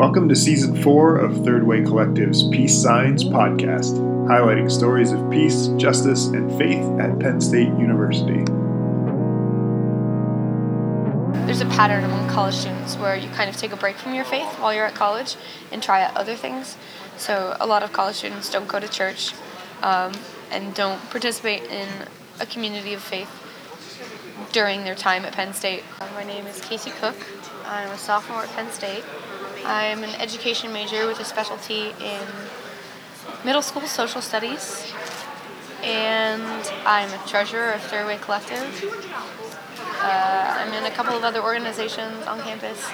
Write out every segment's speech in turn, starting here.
Welcome to season four of Third Way Collective's Peace Signs podcast, highlighting stories of peace, justice, and faith at Penn State University. There's a pattern among college students where you kind of take a break from your faith while you're at college and try out other things. So a lot of college students don't go to church um, and don't participate in a community of faith during their time at Penn State. My name is Casey Cook. I'm a sophomore at Penn State. I'm an education major with a specialty in middle school social studies, and I'm a treasurer of Third Way Collective. Uh, I'm in a couple of other organizations on campus,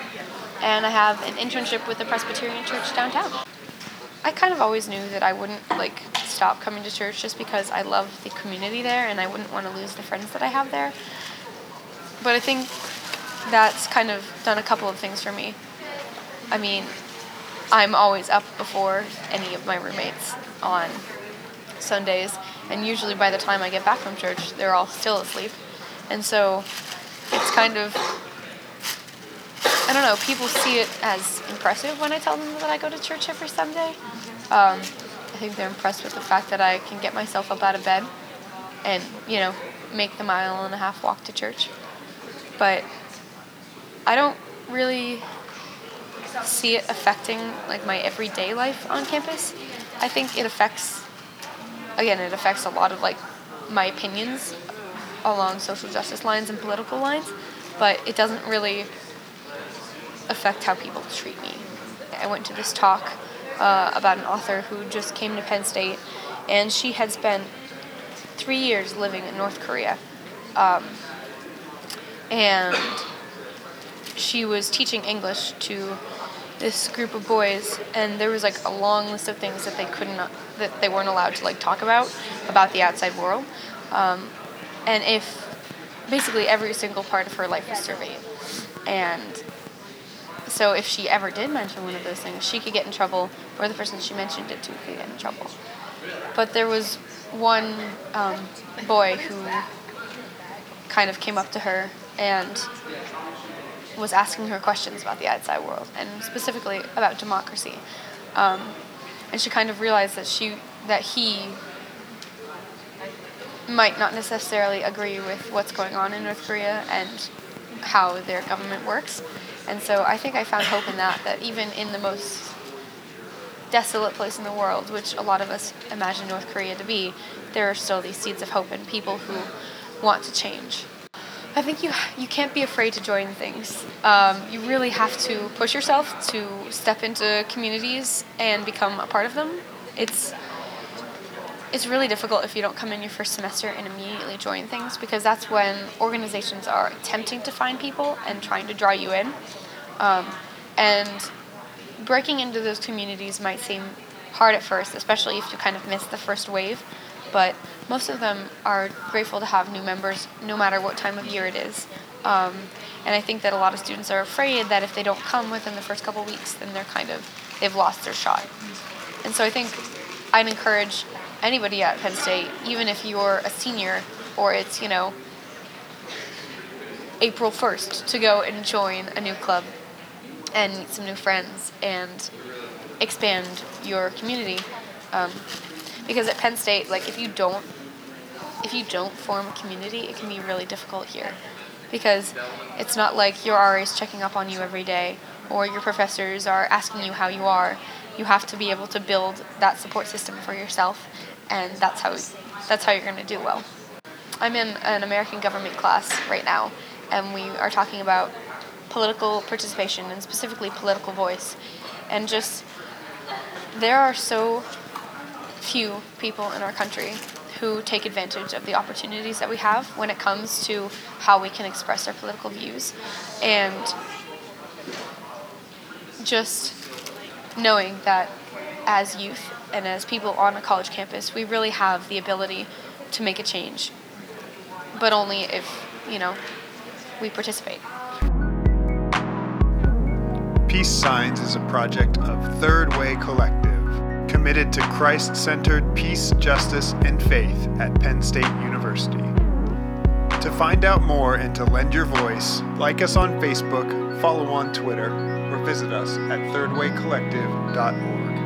and I have an internship with the Presbyterian Church downtown. I kind of always knew that I wouldn't like stop coming to church just because I love the community there and I wouldn't want to lose the friends that I have there. But I think that's kind of done a couple of things for me. I mean, I'm always up before any of my roommates on Sundays, and usually by the time I get back from church, they're all still asleep. And so it's kind of, I don't know, people see it as impressive when I tell them that I go to church every Sunday. Um, I think they're impressed with the fact that I can get myself up out of bed and, you know, make the mile and a half walk to church. But I don't really see it affecting like my everyday life on campus. I think it affects again, it affects a lot of like my opinions along social justice lines and political lines, but it doesn't really affect how people treat me. I went to this talk uh, about an author who just came to Penn State, and she had spent three years living in North Korea. Um, and she was teaching English to this group of boys, and there was like a long list of things that they couldn't, that they weren't allowed to like talk about about the outside world. Um, and if basically every single part of her life was surveyed, and so if she ever did mention one of those things, she could get in trouble, or the person she mentioned it to could get in trouble. But there was one um, boy who kind of came up to her and was asking her questions about the outside world and specifically about democracy. Um, and she kind of realized that she that he might not necessarily agree with what's going on in North Korea and how their government works. And so I think I found hope in that that even in the most desolate place in the world, which a lot of us imagine North Korea to be, there are still these seeds of hope and people who want to change. I think you you can't be afraid to join things. Um, you really have to push yourself to step into communities and become a part of them. It's it's really difficult if you don't come in your first semester and immediately join things because that's when organizations are attempting to find people and trying to draw you in. Um, and breaking into those communities might seem hard at first, especially if you kind of miss the first wave but most of them are grateful to have new members no matter what time of year it is. Um, and I think that a lot of students are afraid that if they don't come within the first couple weeks, then they're kind of, they've lost their shot. And so I think I'd encourage anybody at Penn State, even if you're a senior or it's, you know, April 1st, to go and join a new club and meet some new friends and expand your community. Um, because at Penn State, like if you don't if you don't form a community, it can be really difficult here because it's not like your RA is checking up on you every day or your professors are asking you how you are. You have to be able to build that support system for yourself, and that's how that's how you're going to do well. I'm in an American government class right now, and we are talking about political participation and specifically political voice, and just there are so few people in our country who take advantage of the opportunities that we have when it comes to how we can express our political views. And just knowing that as youth and as people on a college campus, we really have the ability to make a change, but only if, you know, we participate. Peace Signs is a project of Third Way Collective committed to Christ centered peace, justice, and faith at Penn State University. To find out more and to lend your voice, like us on Facebook, follow on Twitter, or visit us at thirdwaycollective.org.